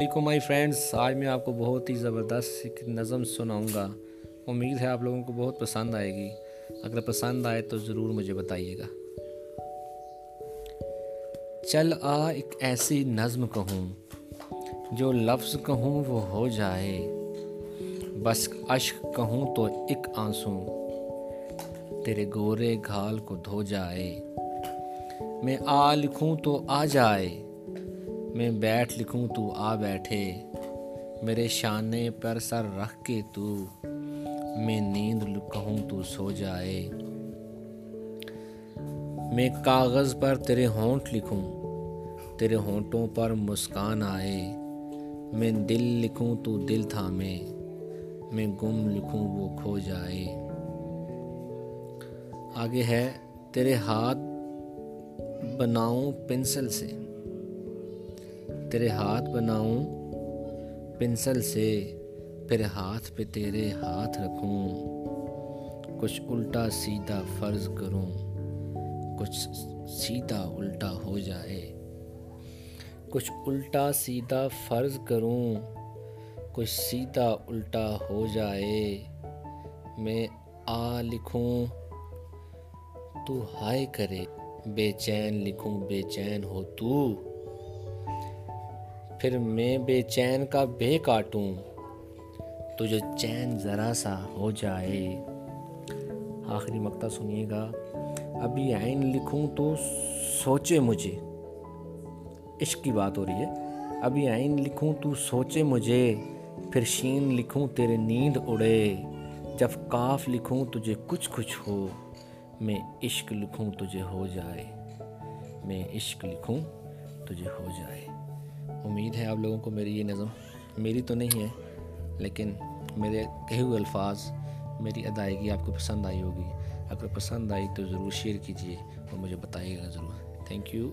علیکم my friends آج میں آپ کو بہت ہی زبردست ایک نظم سناؤں گا۔ امید ہے آپ لوگوں کو بہت پسند آئے گی۔ اگر پسند آئے تو ضرور مجھے بتائیے گا۔ چل آ ایک ایسی نظم کہوں، جو لفظ کہوں وہ ہو جائے۔ بس اشک کہوں تو ایک آنسوں تیرے گورے گھال کو دھو جائے۔ میں آ لکھوں تو آ جائے۔ میں بیٹھ لکھوں تو آ بیٹھے، میرے شانے پر سر رکھ کے تو میں نیند کہوں تو سو جائے۔ میں کاغذ پر تیرے ہونٹ لکھوں، تیرے ہونٹوں پر مسکان آئے۔ میں دل لکھوں تو دل تھامے، میں گم لکھوں وہ کھو جائے۔ آگے ہے، تیرے ہاتھ بناؤں پنسل سے۔ تیرے ہاتھ بناؤں، پنسل سے پھر ہاتھ پہ تیرے ہاتھ رکھوں۔ کچھ الٹا سیدھا فرض کروں، کچھ سیدھا الٹا ہو جائے۔ کچھ الٹا سیدھا فرض کروں، کچھ سیدھا الٹا ہو جائے۔ میں آ لکھوں، تو ہائے کرے، بے چین لکھوں، بے چین ہو تو۔ پھر میں بے چین کا بے کاٹوں۔ تو جو چین ذرا سا ہو جائے۔ آخری مقطع سنیے گا۔ ابھی عین لکھوں تو سوچے مجھے۔ عشق کی بات ہو رہی ہے۔ ابھی عین لکھوں تو سوچے مجھے۔ پھر شین لکھوں تیرے نیند اڑے۔ جب کاف لکھوں تجھے کچھ کچھ ہو۔ میں عشق لکھوں تجھے ہو جائے۔ میں عشق لکھوں تجھے ہو جائے۔ امید ہے آپ لوگوں کو میری یہ نظم، میری تو نہیں ہے، لیکن میرے کہے ہوئے الفاظ، میری ادائیگی آپ کو پسند آئی ہوگی۔ اگر پسند آئی تو ضرور شیئر کیجیے اور مجھے بتائیے گا ضرور۔ Thank you